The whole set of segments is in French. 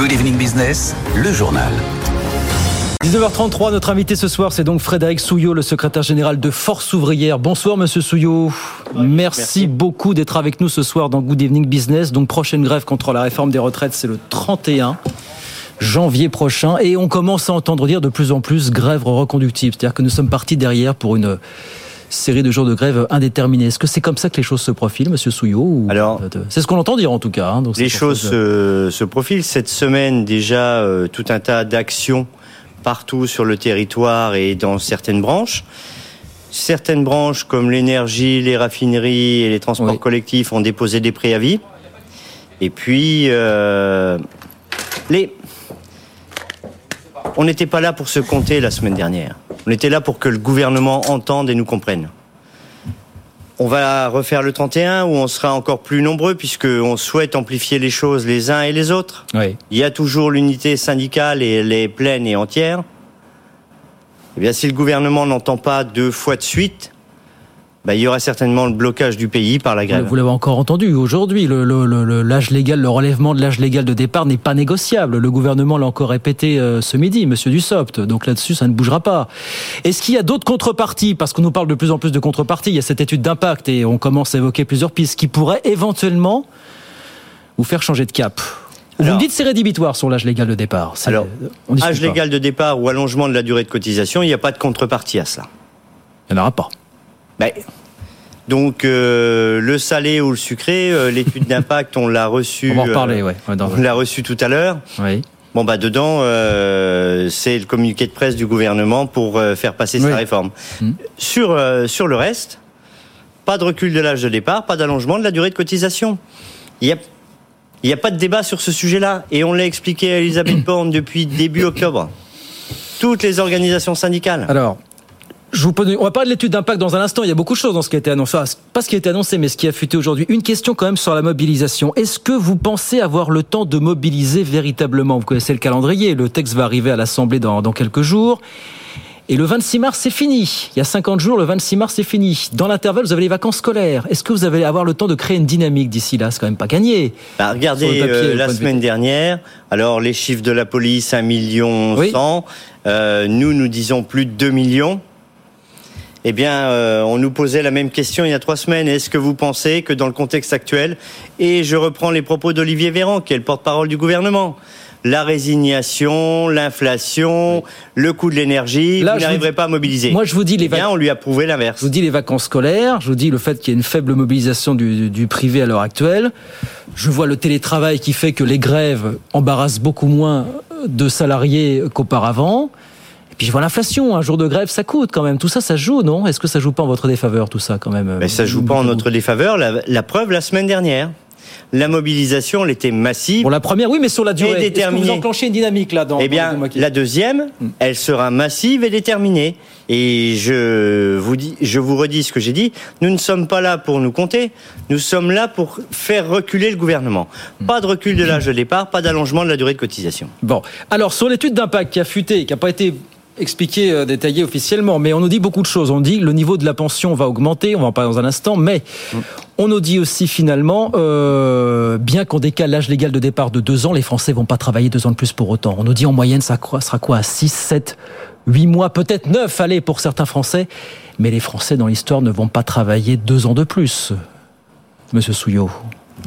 Good Evening Business, le journal. 19h33, notre invité ce soir, c'est donc Frédéric Souillot, le secrétaire général de Force ouvrière. Bonsoir, monsieur Souillot. Merci, beaucoup d'être avec nous ce soir dans Good Evening Business. Donc, prochaine grève contre la réforme des retraites, c'est le 31 janvier prochain. Et on commence à entendre dire de plus en plus grève reconductible. C'est-à-dire que nous sommes partis derrière pour une série de jours de grève indéterminés. Est-ce que c'est comme ça que les choses se profilent, Monsieur Souillot Alors, c'est ce qu'on entend dire en tout cas. Hein, les choses se, profilent cette semaine déjà. Euh, tout un tas d'actions partout sur le territoire et dans certaines branches. Certaines branches comme l'énergie, les raffineries et les transports collectifs ont déposé des préavis. Et puis, euh, les... on n'était pas là pour se compter la semaine dernière. On était là pour que le gouvernement entende et nous comprenne. On va refaire le 31 où on sera encore plus nombreux puisqu'on souhaite amplifier les choses les uns et les autres. Il y a toujours l'unité syndicale et elle est pleine et entière. Eh bien, si le gouvernement n'entend pas deux fois de suite, bah, il y aura certainement le blocage du pays par la grève. Vous l'avez encore entendu, aujourd'hui, l'âge légal, le relèvement de l'âge légal de départ n'est pas négociable. Le gouvernement l'a encore répété euh, ce midi, monsieur Dussopt. Donc là-dessus, ça ne bougera pas. Est-ce qu'il y a d'autres contreparties? Parce qu'on nous parle de plus en plus de contreparties. Il y a cette étude d'impact et on commence à évoquer plusieurs pistes qui pourraient éventuellement vous faire changer de cap. Vous me dites c'est rédhibitoire sur l'âge légal de départ. Alors, âge légal de départ ou allongement de la durée de cotisation, il n'y a pas de contrepartie à ça. Il n'y en aura pas. Ben, donc euh, le salé ou le sucré, euh, l'étude d'impact, on l'a reçu. On va en reparler, euh, On l'a reçu tout à l'heure. Oui. Bon bah dedans, c'est le communiqué de presse du gouvernement pour faire passer sa réforme. Hmm. Sur sur le reste, pas de recul de l'âge de départ, pas d'allongement de la durée de cotisation. Il y a il n'y a pas de débat sur ce sujet-là. Et on l'a expliqué à Elisabeth Borne depuis début octobre. Toutes les organisations syndicales. Alors, je vous on va parler de l'étude d'impact dans un instant. Il y a beaucoup de choses dans ce qui a été annoncé. pas ce qui a été annoncé, mais ce qui a fuité aujourd'hui. Une question quand même sur la mobilisation. Est-ce que vous pensez avoir le temps de mobiliser véritablement? Vous connaissez le calendrier. Le texte va arriver à l'Assemblée dans, dans quelques jours. Et le 26 mars, c'est fini. Il y a 50 jours, le 26 mars, c'est fini. Dans l'intervalle, vous avez les vacances scolaires. Est-ce que vous allez avoir le temps de créer une dynamique d'ici là? C'est quand même pas gagné. Bah, regardez, euh, la semaine dernière, alors les chiffres de la police, 1 million 100. Euh, nous, nous disons plus de 2 millions. Eh bien, euh, on nous posait la même question il y a trois semaines. Est-ce que vous pensez que dans le contexte actuel, et je reprends les propos d'Olivier Véran, qui est le porte-parole du gouvernement, la résignation, l'inflation, le coût de l'énergie, vous n'arriverez pas à mobiliser. Moi, je vous dis les vacances. on lui a prouvé l'inverse. Je vous dis les vacances scolaires. Je vous dis le fait qu'il y ait une faible mobilisation du, du privé à l'heure actuelle. Je vois le télétravail qui fait que les grèves embarrassent beaucoup moins de salariés qu'auparavant. Puis je vois l'inflation, un jour de grève, ça coûte quand même. Tout ça, ça joue, non? Est-ce que ça joue pas en votre défaveur, tout ça, quand même Mais ça joue pas en notre défaveur. La, preuve, la semaine dernière. La mobilisation, elle était massive. Pour la première, oui, mais sur la durée. Et déterminée. vous enclenchez une dynamique là Eh bien, la deuxième, hmm. elle sera massive et déterminée. Et je vous dis, je vous redis ce que j'ai dit. Nous ne sommes pas là pour nous compter. Nous sommes là pour faire reculer le gouvernement. Hmm. Pas de recul de l'âge de départ, pas d'allongement de la durée de cotisation. Bon. Alors, sur l'étude d'impact qui a fuité, qui n'a pas été expliqué, euh, détaillé officiellement, mais on nous dit beaucoup de choses. On dit le niveau de la pension va augmenter, on va en parler dans un instant, mais on nous dit aussi finalement, euh, bien qu'on décale l'âge légal de départ de deux ans, les Français vont pas travailler deux ans de plus pour autant. On nous dit en moyenne, ça sera quoi à 6, 7, 8 mois, peut-être 9, allez, pour certains Français. Mais les Français dans l'histoire ne vont pas travailler deux ans de plus, Monsieur Souillot.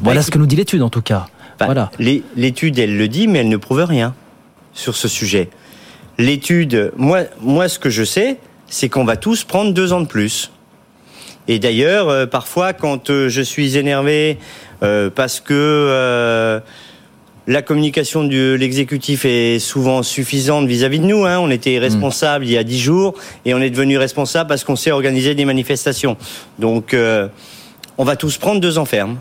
Voilà bah, ce que nous dit l'étude en tout cas. Bah, voilà. L'étude, elle le dit, mais elle ne prouve rien sur ce sujet l'étude, moi, moi, ce que je sais, c'est qu'on va tous prendre deux ans de plus. Et d'ailleurs, euh, parfois, quand euh, je suis énervé euh, parce que la communication de l'exécutif est souvent suffisante vis-à-vis de nous. Hein. On était responsable il y a dix jours et on est devenu responsable parce qu'on sait organiser des manifestations. Donc, on va tous prendre deux ans ferme.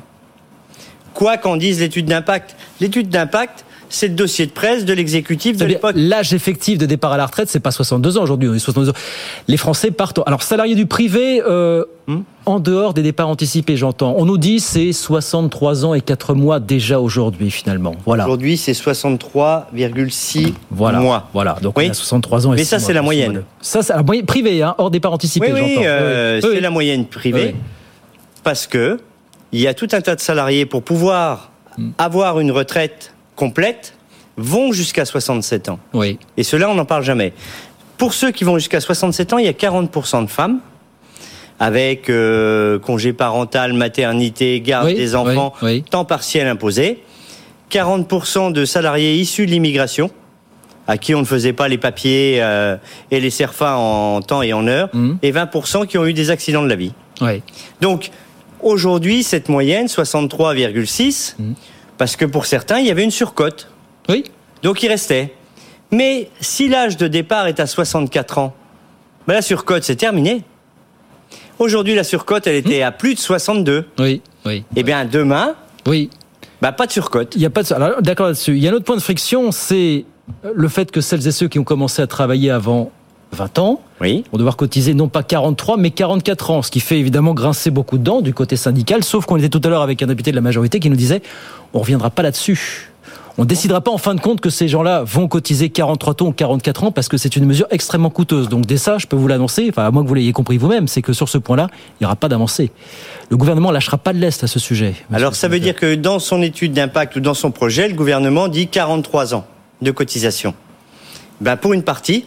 Quoi qu'en dise l'étude d'impact. L'étude d'impact, c'est le dossier de presse de l'exécutif de l'époque. L'âge effectif de départ à la retraite, c'est pas 62 ans aujourd'hui, on est 62 ans. Les Français partent. Alors, salariés du privé, euh, hmm en dehors des départs anticipés, j'entends. On nous dit c'est 63 ans et 4 mois déjà aujourd'hui, finalement. Voilà. Aujourd'hui, c'est 63,6 voilà, mois. Voilà. Donc, oui. on a 63 ans et Mais ça, c'est la moyenne. Ça, c'est la moyenne privée, hein, hors départ anticipé, oui, oui, euh, c'est la moyenne privée. Parce que il y a tout un tas de salariés pour pouvoir hmm. avoir une retraite complète, vont jusqu'à 67 ans. Oui. Et cela, on n'en parle jamais. Pour ceux qui vont jusqu'à 67 ans, il y a 40% de femmes avec euh, congé parental, maternité, garde Oui, des enfants, oui, temps partiel imposé. 40% de salariés issus de l'immigration, à qui on ne faisait pas les papiers euh, et les CERFA en temps et en heure, Mhm. et 20% qui ont eu des accidents de la vie. Oui. Donc, aujourd'hui, cette moyenne, 63,6, Mhm. Parce que pour certains, il y avait une surcote. Oui. Donc, il restait. Mais si l'âge de départ est à 64 ans, ben la surcote, c'est terminé. Aujourd'hui, la surcote, elle était à plus de 62. Oui. Oui. Eh bien, demain, Oui. bah, pas de surcote. Il y a pas de... alors, D'accord là-dessus. Il y a un autre point de friction, c'est le fait que celles et ceux qui ont commencé à travailler avant 20 ans Oui. vont devoir cotiser non pas 43 mais 44 ans, ce qui fait évidemment grincer beaucoup de dents du côté syndical, sauf qu'on était tout à l'heure avec un député de la majorité qui nous disait on reviendra pas là-dessus. On décidera pas en fin de compte que ces gens-là vont cotiser 43 ans ou 44 ans parce que c'est une mesure extrêmement coûteuse. Donc dès ça, je peux vous l'annoncer, enfin à moins que vous l'ayez compris vous-même, c'est que sur ce point-là, il n'y aura pas d'avancée. Le gouvernement lâchera pas de l'est à ce sujet. Alors, ça veut dire que dans son étude d'impact ou dans son projet, le gouvernement dit 43 ans de cotisation. Ben, pour une partie,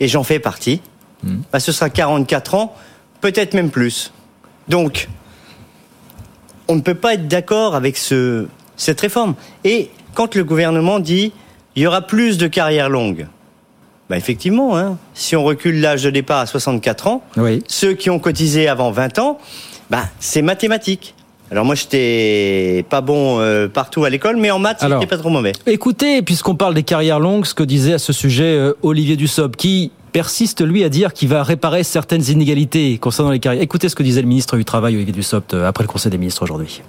et j'en fais partie, ben, ce sera 44 ans, peut-être même plus. Donc, on ne peut pas être d'accord avec ce, cette réforme. Et quand le gouvernement dit il y aura plus de carrières longues, ben effectivement, hein, si on recule l'âge de départ à 64 ans, Oui. ceux qui ont cotisé avant 20 ans, bah, c'est mathématique. Alors moi, j'étais pas bon euh, partout à l'école, mais en maths, j'étais pas trop mauvais. Écoutez, puisqu'on parle des carrières longues, ce que disait à ce sujet euh, Olivier Dussopt, qui persiste, lui, à dire qu'il va réparer certaines inégalités concernant les carrières. Écoutez ce que disait le ministre du Travail, Olivier Dussopt, euh, après le Conseil des ministres aujourd'hui.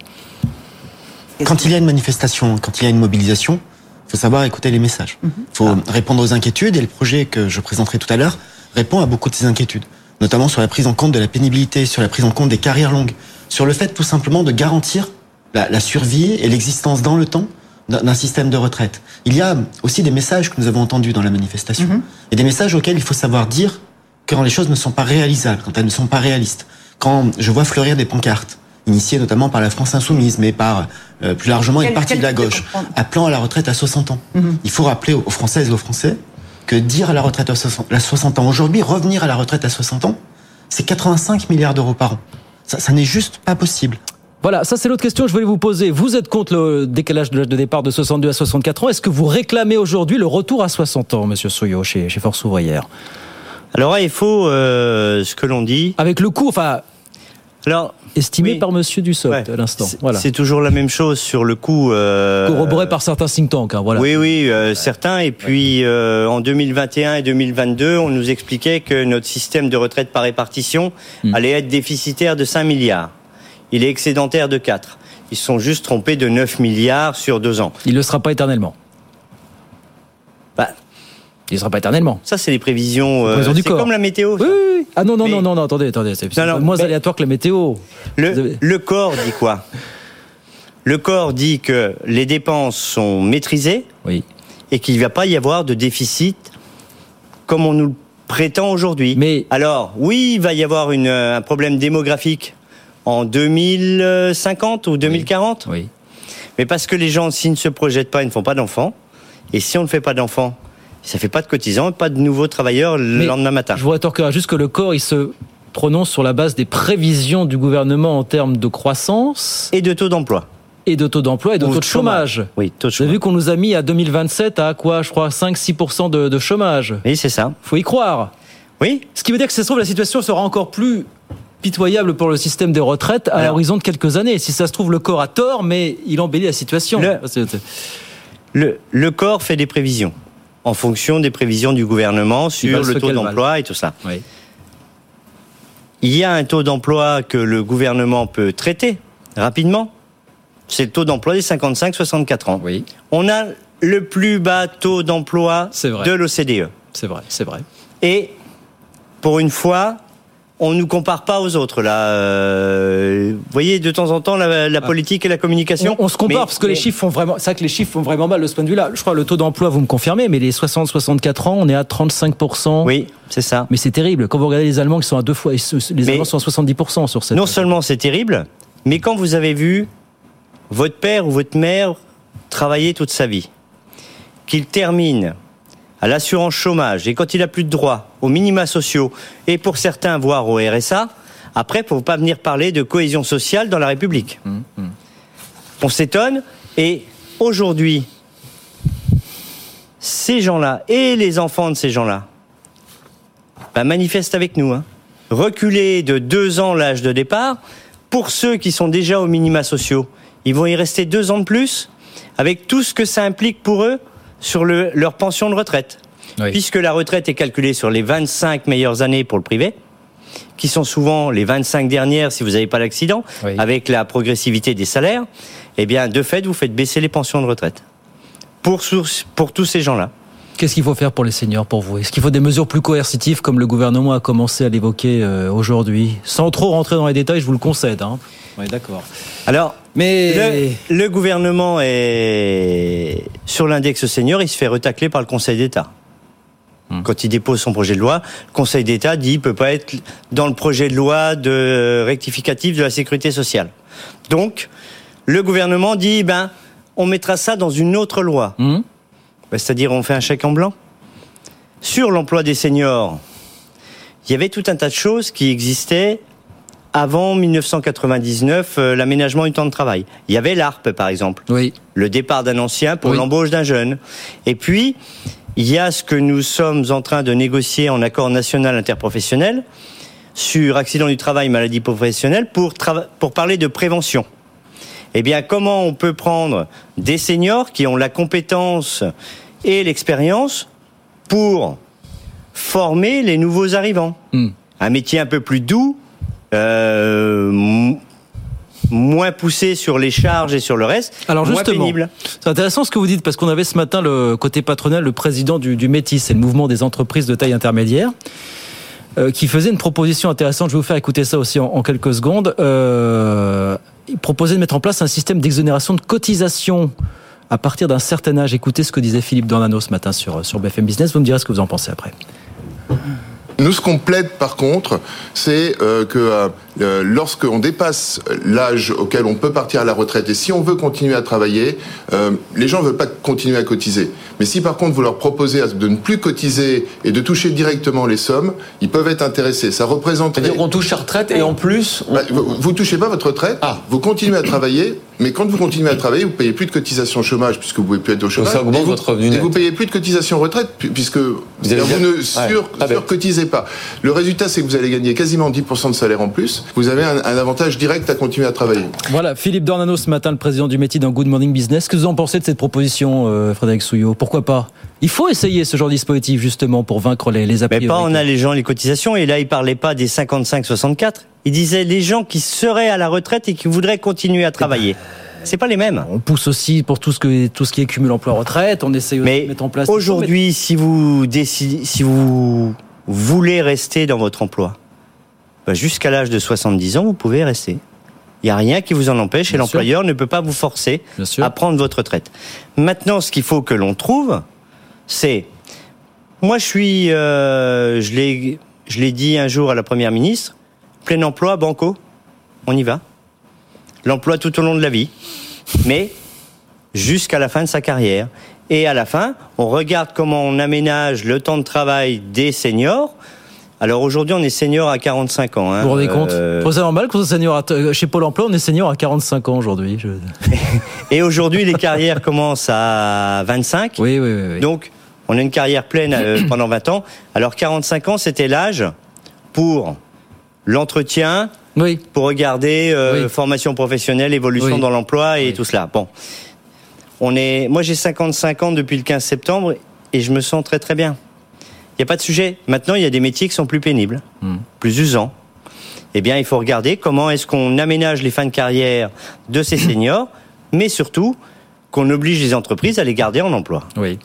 Quand il y a une manifestation, quand il y a une mobilisation, il faut savoir écouter les messages. Il faut répondre aux inquiétudes et le projet que je présenterai tout à l'heure répond à beaucoup de ces inquiétudes, notamment sur la prise en compte de la pénibilité, sur la prise en compte des carrières longues, sur le fait tout simplement de garantir la, la survie et l'existence dans le temps d'un système de retraite. Il y a aussi des messages que nous avons entendus dans la manifestation et des messages auxquels il faut savoir dire quand les choses ne sont pas réalisables, quand elles ne sont pas réalistes. Quand je vois fleurir des pancartes, initiées notamment par la France Insoumise, mais par euh, plus largement une partie de la gauche, appelant à la retraite à 60 ans. Il faut rappeler aux aux Françaises et aux Français que dire à la retraite à 60, à 60 ans aujourd'hui, revenir à la retraite à 60 ans, c'est 85 milliards d'euros par an. Ça, ça n'est juste pas possible. Voilà, ça c'est l'autre question que je voulais vous poser. Vous êtes contre le décalage de l'âge de départ de 62 à 64 ans. Est-ce que vous réclamez aujourd'hui le retour à 60 ans, monsieur Soyo, chez, chez Force Ouvrière? Alors là, il faut euh, ce que l'on dit. Avec le coût, enfin, Alors, estimé Oui. par monsieur Dussopt ouais, à l'instant. c'est- Voilà. toujours la même chose sur le coup. euh, Corroboré par certains think tanks. hein, voilà. Oui, oui, euh, certains. Et puis, euh, en 2021 et 2022, on nous expliquait que notre système de retraite par répartition Hmm. allait être déficitaire de 5 milliards. Il est excédentaire de 4. Ils se sont juste trompés de 9 milliards sur deux ans. Il ne le sera pas éternellement. Il ne sera pas éternellement. ça, c'est les prévisions. euh, c'est comme la météo. Oui, oui, oui. Ah non, non, Mais- non, non, non, attendez, attendez. C'est moins mais- aléatoire que la météo. Le, le corps dit quoi? Le corps dit que les dépenses sont maîtrisées Oui. et qu'il ne va pas y avoir de déficit comme on nous le prétend aujourd'hui. Mais- alors, oui, il va y avoir une, euh, un problème démographique en 2050 ou 2040, Oui. mais parce que les gens, s'ils ne se projettent pas, ils ne font pas d'enfants. Et si on ne fait pas d'enfants, ça fait pas de cotisants, pas de nouveaux travailleurs le Mais lendemain matin. Je vous rétorquerai juste que le corps, il se prononce sur la base des prévisions du gouvernement en termes de croissance Et de taux d'emploi. et de taux d'emploi et de taux de chômage. Oui, taux de Vous avez chômage. vu qu'on nous a mis à 2027 à quoi, je crois, 5-6% de, de chômage. Oui, c'est ça. Faut y croire. Oui, Ce qui veut dire que ça se trouve, la situation sera encore plus pitoyable pour le système des retraites à l'horizon de quelques années. Si ça se trouve, le corps a tort, mais il embellit la situation. Le, le corps fait des prévisions en fonction des prévisions du gouvernement sur le taux d'emploi et tout ça. Oui. Il y a un taux d'emploi que le gouvernement peut traiter rapidement. C'est le taux d'emploi des 55-64 ans. Oui, On a le plus bas taux d'emploi de l'OCDE. c'est vrai, c'est vrai. Et pour une fois, on ne nous compare pas aux autres. Là, Euh, vous voyez, de temps en temps, la, la politique et la communication. On, on se compare Mais- parce que les chiffres font vraiment. C'est que les chiffres font vraiment mal de ce point de vue-là. Je crois que le taux d'emploi, vous me confirmez, mais les 60-64 ans, on est à 35%. Oui, c'est ça. Mais c'est terrible. Quand vous regardez les Allemands qui sont à deux fois, les Mais- Allemands sont à 70% sur cette. Non seulement c'est terrible, mais quand vous avez vu votre père ou votre mère travailler toute sa vie, qu'il termine à l'assurance chômage et quand il a plus de droits aux minima sociaux et pour certains voire au RSA, après pour pas venir parler de cohésion sociale dans la République. Hum, hum. On s'étonne et aujourd'hui ces gens-là et les enfants de ces gens-là bah, manifestent avec nous. Hein. Reculer de deux ans l'âge de départ, pour ceux qui sont déjà aux minima sociaux, ils vont y rester deux ans de plus, avec tout ce que ça implique pour eux sur le, leur pension de retraite. Oui. Puisque la retraite est calculée sur les 25 meilleures années pour le privé, qui sont souvent les 25 dernières si vous n'avez pas l'accident, Oui. avec la progressivité des salaires, eh bien, de fait, vous faites baisser les pensions de retraite. Pour tous ces gens-là. Qu'est-ce qu'il faut faire pour les seniors, pour vous? Est-ce qu'il faut des mesures plus coercitives, comme le gouvernement a commencé à l'évoquer euh, aujourd'hui? Sans trop rentrer dans les détails, je vous le concède. Hein. Oui, d'accord. Alors, Mais le, le gouvernement est sur l'index senior, il se fait retacler par le Conseil d'État. Hmm. Quand il dépose son projet de loi, le Conseil d'État dit il peut pas être dans le projet de loi de rectificatif de la sécurité sociale. Donc, le gouvernement dit ben on mettra ça dans une autre loi. Hum Ben, C'est-à-dire on fait un chèque en blanc. Sur l'emploi des seniors, il y avait tout un tas de choses qui existaient avant 1999, euh, l'aménagement du temps de travail. Il y avait l'ARP, par exemple, oui. le départ d'un ancien pour Oui. l'embauche d'un jeune. Et puis, il y a ce que nous sommes en train de négocier en accord national interprofessionnel sur accident du travail, maladie professionnelle, pour, pour parler de prévention. Eh bien, comment on peut prendre des seniors qui ont la compétence et l'expérience pour former les nouveaux arrivants? Hum. Un métier un peu plus doux, euh, moins poussé sur les charges et sur le reste, Alors justement, c'est intéressant ce que vous dites parce qu'on avait ce matin le côté patronal, le président du, du Métis, c'est le mouvement des entreprises de taille intermédiaire, euh, qui faisait une proposition intéressante. Je vais vous faire écouter ça aussi en, en quelques secondes. Euh, il proposait de mettre en place un système d'exonération de cotisation à partir d'un certain âge. Écoutez ce que disait Philippe Dornano ce matin sur, sur BFM Business. Vous me direz ce que vous en pensez après. Nous, ce qu'on plaide par contre, c'est euh, que euh, lorsqu'on dépasse l'âge auquel on peut partir à la retraite, et si on veut continuer à travailler, euh, les gens ne veulent pas continuer à cotiser. Mais si par contre vous leur proposez de ne plus cotiser et de toucher directement les sommes, ils peuvent être intéressés. Ça représente... C'est-à-dire qu'on touche sa retraite et en plus, on- Bah, vous, vous touchez pas votre retraite, Ah. vous continuez à travailler, mais quand vous continuez à travailler, vous payez plus de cotisation chômage puisque vous pouvez plus être au chômage. ça augmente et vous, votre revenu Et vous payez plus de cotisation retraite pu- puisque vous, vous ne sur, pas bête. surcotisez pas. Le résultat, c'est que vous allez gagner quasiment 10% de salaire en plus. Vous avez un, un avantage direct à continuer à travailler. Voilà, Philippe Dornano ce matin, le président du métier dans Good Morning Business. Que vous en pensez de cette proposition, euh, Frédéric Souillot? Pourquoi pas? Il faut essayer ce genre de dispositif justement pour vaincre les, les a Mais pas en allégeant les cotisations. Et là, il parlait pas des 55-64. Il disait les gens qui seraient à la retraite et qui voudraient continuer à travailler. C'est pas les mêmes. On pousse aussi pour tout ce, que, tout ce qui est cumul emploi-retraite. On essaye aussi Mais de mettre en place. aujourd'hui, si vous décidez, si vous voulez rester dans votre emploi, bah, jusqu'à l'âge de 70 ans, vous pouvez rester. Il n'y a rien qui vous en empêche et l'employeur ne peut pas vous forcer à prendre votre retraite. Maintenant, ce qu'il faut que l'on trouve, c'est, moi je suis, euh, je l'ai dit un jour à la première ministre, plein emploi, banco, on y va. L'emploi tout au long de la vie, mais jusqu'à la fin de sa carrière. Et à la fin, on regarde comment on aménage le temps de travail des seniors. Alors aujourd'hui, on est senior à 45 ans. Hein. Vous vous rendez compte Euh, ça normal qu'on soit senior à- euh, chez Pôle emploi, on est senior à 45 ans aujourd'hui. Je- Et aujourd'hui, les carrières commencent à 25. Oui, oui, oui. oui. Donc, on a une carrière pleine euh, pendant 20 ans. Alors 45 ans, c'était l'âge pour l'entretien, oui. pour regarder euh, Oui. formation professionnelle, évolution Oui. dans l'emploi et tout cela. Bon, on est, moi j'ai 55 ans depuis le 15 septembre et je me sens très très bien. Il n'y a pas de sujet. Maintenant, il y a des métiers qui sont plus pénibles, Hmm. plus usants. Eh bien, il faut regarder comment est-ce qu'on aménage les fins de carrière de ces seniors, mais surtout qu'on oblige les entreprises à les garder en emploi. Oui.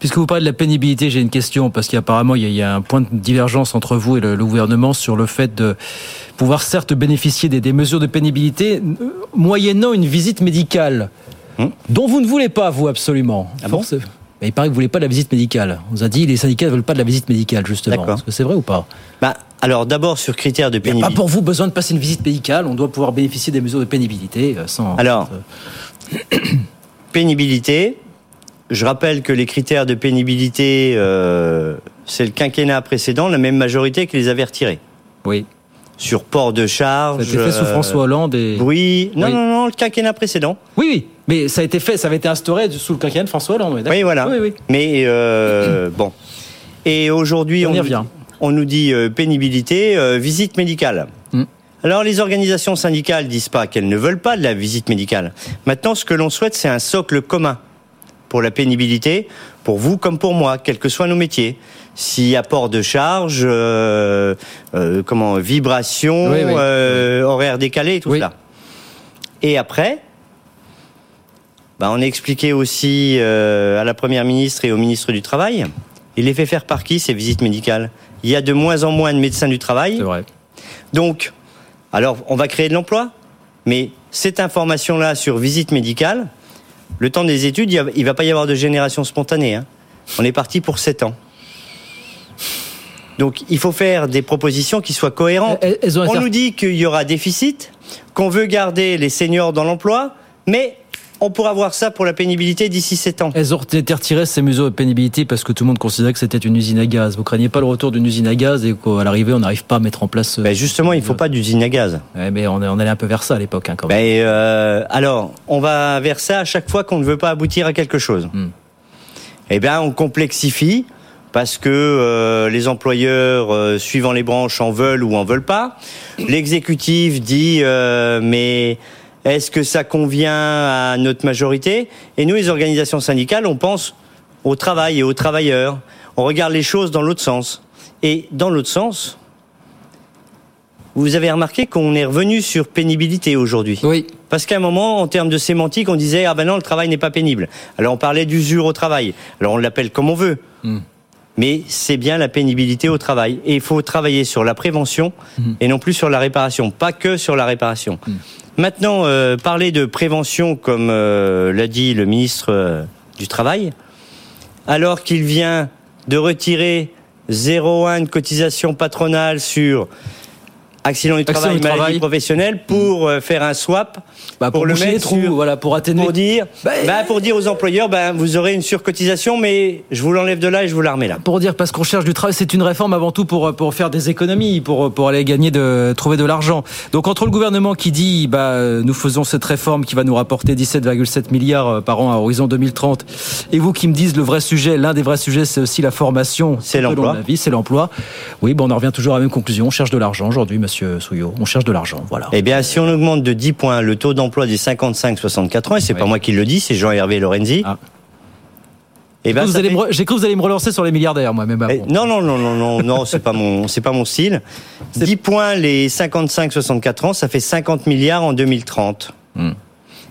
Puisque vous parlez de la pénibilité, j'ai une question, parce qu'apparemment, il y, a- un point de divergence entre vous et le, gouvernement sur le fait de pouvoir certes bénéficier des, des mesures de pénibilité, euh, moyennant une visite médicale, Hmm. dont vous ne voulez pas, vous, absolument. Ah bon? Mais il paraît que vous voulez pas de la visite médicale. On vous a dit, les syndicats ne veulent pas de la visite médicale, justement. Est-ce que c'est vrai ou pas? Bah, alors d'abord sur critères de Il n'y a pas pénibilité. pour vous besoin de passer une visite médicale, on doit pouvoir bénéficier des mesures de pénibilité euh, sans... Alors, sans- pénibilité, je rappelle que les critères de pénibilité, euh, c'est le quinquennat précédent, la même majorité qui les avait retirés. Oui. Sur port de charge. Été fait sous euh, François Hollande et. Oui, non, Oui. non, non, le quinquennat précédent. Oui, oui. Mais ça a été fait, ça avait été instauré sous le quinquennat de François Hollande. Oui, voilà. Oui, oui. Mais euh, bon. Et aujourd'hui, On on, nous- on nous dit euh, pénibilité, euh, visite médicale. Mm. Alors les organisations syndicales disent pas qu'elles ne veulent pas de la visite médicale. Maintenant, ce que l'on souhaite, c'est un socle commun pour la pénibilité, pour vous comme pour moi, quels que soient nos métiers. Si apport de charge, euh, euh, comment vibration, Oui, euh, horaire décalé, tout ça. Et après, bah, on a expliqué aussi euh, à la première ministre et au ministre du Travail. Il les fait faire par qui ces visites médicales? Il y a de moins en moins de médecins du travail. C'est vrai. Donc, alors, on va créer de l'emploi, mais cette information-là sur visite médicale, le temps des études, il il va pas y avoir de génération spontanée. hein. On est parti pour 7 ans. Donc, il faut faire des propositions qui soient cohérentes. Elles- elles ont On nous dit qu'il y aura déficit, qu'on veut garder les seniors dans l'emploi, mais on pourra voir ça pour la pénibilité d'ici 7 ans. Elles ont été retirées ces mesures de pénibilité parce que tout le monde considérait que c'était une usine à gaz. Vous craignez pas le retour d'une usine à gaz et qu'à l'arrivée on n'arrive pas à mettre en place. euh, Ben justement, il faut pas d'usine à gaz. ouais, mais on, allait un peu vers ça à l'époque hein, quand même. Ben, euh, alors, on va vers ça à chaque fois qu'on ne veut pas aboutir à quelque chose. Hmm. Eh bien, on complexifie parce que euh, les employeurs, euh, suivant les branches, en veulent ou en veulent pas. L'exécutif dit, euh, mais est-ce que ça convient à notre majorité? Et nous, les organisations syndicales, on pense au travail et aux travailleurs. On regarde les choses dans l'autre sens. Et dans l'autre sens, vous avez remarqué qu'on est revenu sur pénibilité aujourd'hui. Oui. Parce qu'à un moment, en termes de sémantique, on disait ah ben non, le travail n'est pas pénible. Alors on parlait d'usure au travail. Alors on l'appelle comme on veut. Mm. Mais c'est bien la pénibilité au travail. Et il faut travailler sur la prévention et non plus sur la réparation, pas que sur la réparation. Maintenant, euh, parler de prévention, comme euh, l'a dit le ministre euh, du Travail, alors qu'il vient de retirer 0,1 de cotisation patronale sur accident du Accident travail, du maladie professionnelle, pour euh, faire un swap, Bah, pour, pour le mettre trous, sur- voilà, pour atténuer. pour dire, Bah, bah, pour dire aux employeurs, ben vous aurez une surcotisation, mais je vous l'enlève de là et je vous la remets là. Pour dire parce qu'on cherche du travail, c'est une réforme avant tout pour pour faire des économies, pour pour aller gagner de trouver de l'argent. Donc entre le gouvernement qui dit bah nous faisons cette réforme qui va nous rapporter 17,7 milliards euh, par an à horizon 2030 et vous qui me dites le vrai sujet, l'un des vrais sujets c'est aussi la formation, C'est l'emploi. c'est l'emploi. Oui, bon on en revient toujours à la même conclusion, on cherche de l'argent aujourd'hui monsieur Souillot, on cherche de l'argent, voilà. Eh bien, si on augmente de 10 points le taux d'emploi des 55-64 ans, et c'est Oui. pas moi qui le dis, c'est Jean-Hervé Lorenzi. Ah. Eh ben, fait- me J'ai cru que vous allez me relancer sur les milliardaires moi, bah, Eh. Non, non, non, non, non, non, c'est pas mon, c'est pas mon style. 10 points les 55-64 ans, ça fait 50 milliards en 2030. Hmm.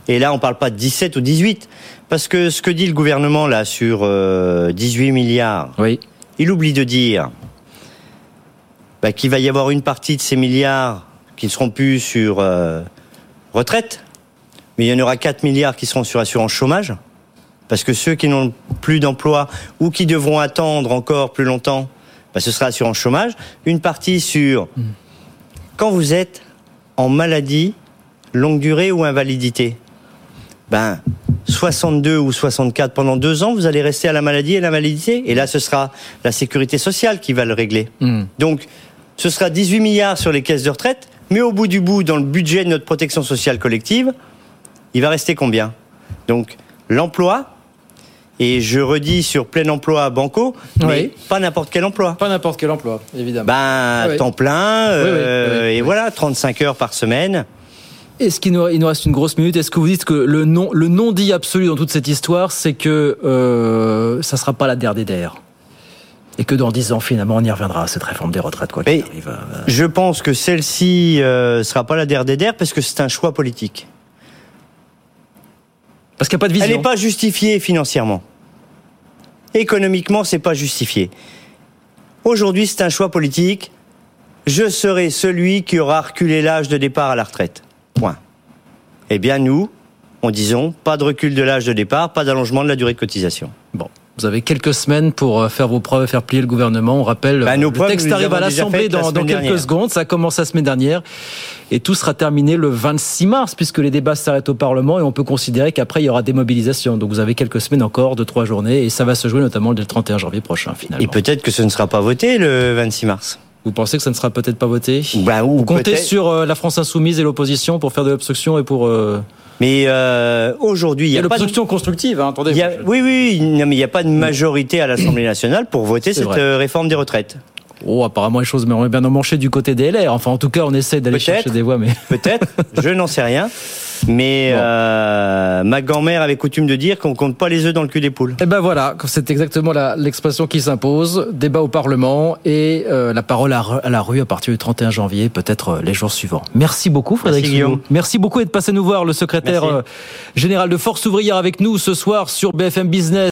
Et là, on parle pas de 17 ou 18, parce que ce que dit le gouvernement là sur euh, 18 milliards, Oui. il oublie de dire bah, qu'il va y avoir une partie de ces milliards qui ne seront plus sur euh, retraite, mais il y en aura 4 milliards qui seront sur assurance chômage, parce que ceux qui n'ont plus d'emploi ou qui devront attendre encore plus longtemps, bah, ce sera assurance chômage. Une partie sur quand vous êtes en maladie, longue durée ou invalidité. Ben, 62 ou 64 pendant deux ans, vous allez rester à la maladie et l'invalidité. Et là, ce sera la sécurité sociale qui va le régler. Hmm. Donc, ce sera 18 milliards sur les caisses de retraite, mais au bout du bout, dans le budget de notre protection sociale collective, il va rester combien? Donc, l'emploi, et je redis sur plein emploi à Banco, mais Oui. pas n'importe quel emploi. Pas n'importe quel emploi, évidemment. Ben, oui. temps plein, euh, oui, et voilà, 35 heures par semaine. Est-ce qu'il nous, il nous reste une grosse minute? Est-ce que vous dites que le non, le non dit absolu dans toute cette histoire, c'est que euh, ça sera pas la DRDR et que dans dix ans finalement on y reviendra à cette réforme des retraites quoi qu'il arrive. euh, Je pense que celle-ci euh, sera pas la DRDR parce que c'est un choix politique. Parce qu'il n'y a pas de Elle vision. n'est pas justifiée financièrement. Économiquement, c'est pas justifié. Aujourd'hui, c'est un choix politique. Je serai celui qui aura reculé l'âge de départ à la retraite. Point. Eh bien, nous, on disons pas de recul de l'âge de départ, pas d'allongement de la durée de cotisation. Bon, Vous avez quelques semaines pour euh, faire vos preuves, faire plier le gouvernement. On rappelle, Bah, nos le preuves, texte arrive à l'Assemblée la dans, quelques dernière. secondes. Ça commence la semaine dernière. Et tout sera terminé le 26 mars, puisque les débats s'arrêtent au Parlement et on peut considérer qu'après, il y aura des mobilisations. Donc vous avez quelques semaines encore de trois journées et ça va se jouer notamment le 31 janvier prochain, finalement. Et peut-être que ce ne sera pas voté le 26 mars. Vous pensez que ça ne sera peut-être pas voté? Bah, ou Vous comptez sur euh, la France insoumise et l'opposition pour faire de l'obstruction et pour... euh, Mais euh, aujourd'hui, il y n'y a a, pas de... l'obstruction constructive, hein, attendez. y a- Oui, oui, non, mais il n'y a pas de majorité à l'Assemblée nationale pour voter cette vrai. euh, réforme des retraites. Oh, apparemment les choses ont bien emmanché du côté des LR. Enfin, en tout cas, on essaie d'aller chercher des voix, mais... Peut-être, je n'en sais rien. Mais Bon. euh, ma grand-mère avait coutume de dire qu'on compte pas les œufs dans le cul des poules. Eh ben voilà, c'est exactement l'expression qui s'impose. Débat au Parlement et euh, la parole à, à la rue à partir du 31 janvier, peut-être euh, les jours suivants. Merci beaucoup, Frédéric Merci. Guillaume. Merci beaucoup d'être passé nous voir, le secrétaire Merci. euh, général de Force ouvrière avec nous ce soir sur BFM Business.